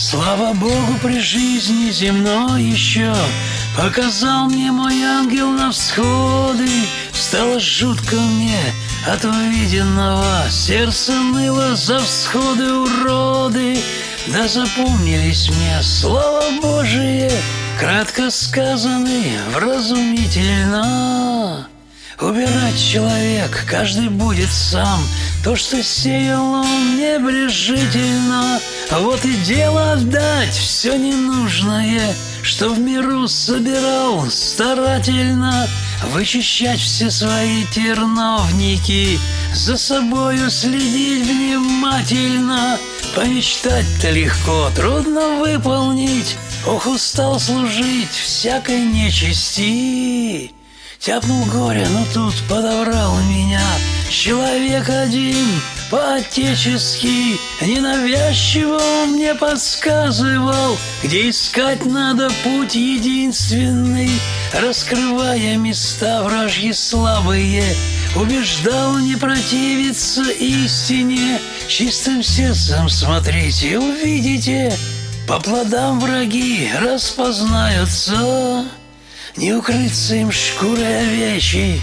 Слава Богу, при жизни земной еще Показал мне мой ангел на всходы. Стало жутко мне от увиденного. Сердце ныло за всходы уроды. Да запомнились мне слова Божие Кратко сказаны, вразумительно Убирать человек каждый будет сам. То, что сеял он небрежительно Вот и дело отдать все ненужное Что в миру собирал старательно Вычищать все свои терновники За собою следить внимательно Помечтать-то легко, трудно выполнить. Ох, устал служить всякой нечисти. Тяпнул горе, но тут подобрал меня. Человек один, по-отечески Ненавязчиво он мне подсказывал Где искать надо путь единственный Раскрывая места вражьи слабые. Убеждал не противиться истине Чистым сердцем смотрите, увидите. По плодам враги распознаются не укрыться им шкурой овечьей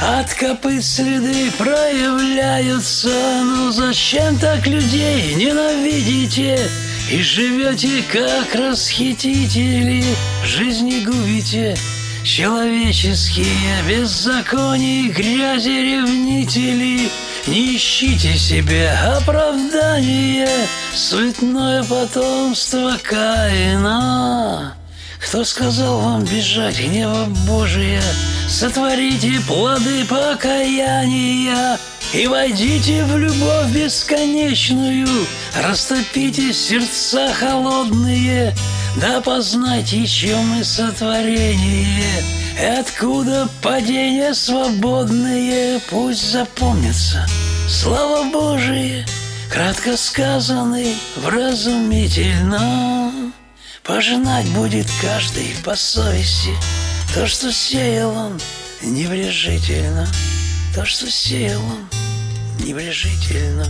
От копыт следы проявляются. Ну зачем так людей ненавидите? И живете как расхитители. Жизни губите. Человеческие беззакония, грязи ревнители. Не ищите себе оправдания. Суетное потомство Каина кто сказал вам бежать гнева Божия? Сотворите плоды покаяния И войдите в любовь бесконечную. Растопите сердца холодные Да познайте, чем мы сотворение. И откуда падения свободные? Пусть запомнится слава Божия Кратко сказанный вразумительно Пожинать будет каждый по совести. То, что сеял он небрежительно. То, что сеял он небрежительно